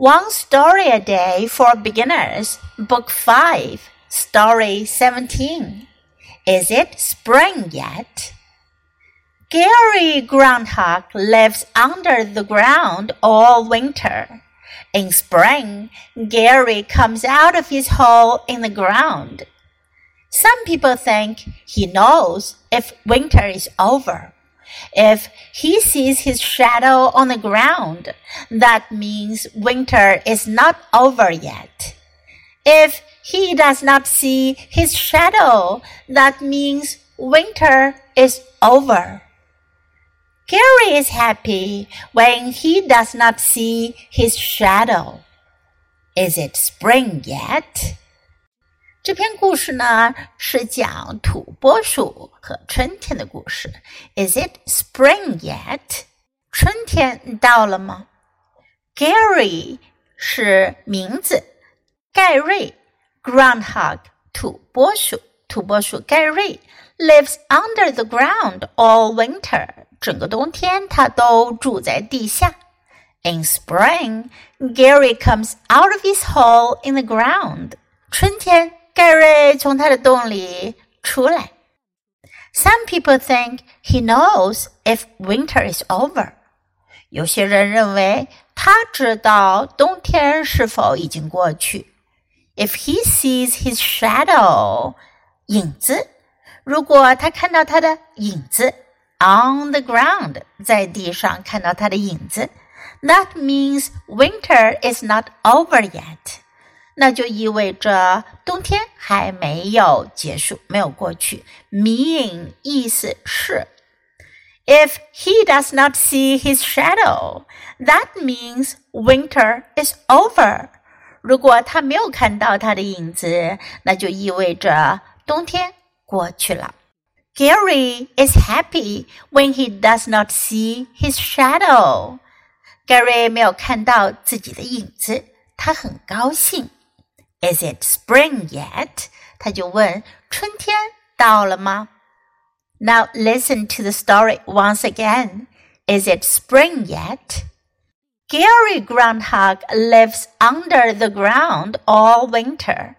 One Story a Day for Beginners, Book 5, Story 17. Is it spring yet? Gary Groundhog lives under the ground all winter. In spring, Gary comes out of his hole in the ground. Some people think he knows if winter is over. If he sees his shadow on the ground, that means winter is not over yet. If he does not see his shadow, that means winter is over. Gary is happy when he does not see his shadow. Is it spring yet? 这篇故事呢是讲土拨鼠和春天的故事。Is it spring yet？春天到了吗？Gary 是名字，盖瑞 （Groundhog） 土拨鼠，土拨鼠盖瑞 lives under the ground all winter。整个冬天他都住在地下。In spring, Gary comes out of his hole in the ground。春天。 盖瑞从他的洞里出来。Some people think he knows if winter is over。有些人认为他知道冬天是否已经过去。If he sees his shadow，影子，如果他看到他的影子，on the ground，在地上看到他的影子，that means winter is not over yet。 那就意味着冬天还没有结束，没有过去。Mean 意思是，If he does not see his shadow, that means winter is over。如果他没有看到他的影子，那就意味着冬天过去了。Gary is happy when he does not see his shadow。Gary 没有看到自己的影子，他很高兴。is it spring yet? 他就问：春天到了吗？Now listen to the story once again. Is it spring yet? Gary Groundhog lives under the ground all winter.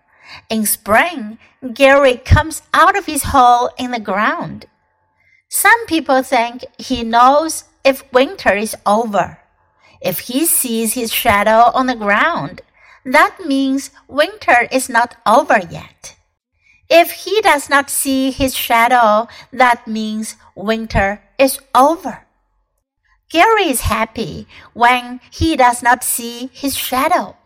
In spring, Gary comes out of his hole in the ground. Some people think he knows if winter is over. If he sees his shadow on the ground, that means winter is not over yet. If he does not see his shadow, that means winter is over. Gary is happy when he does not see his shadow.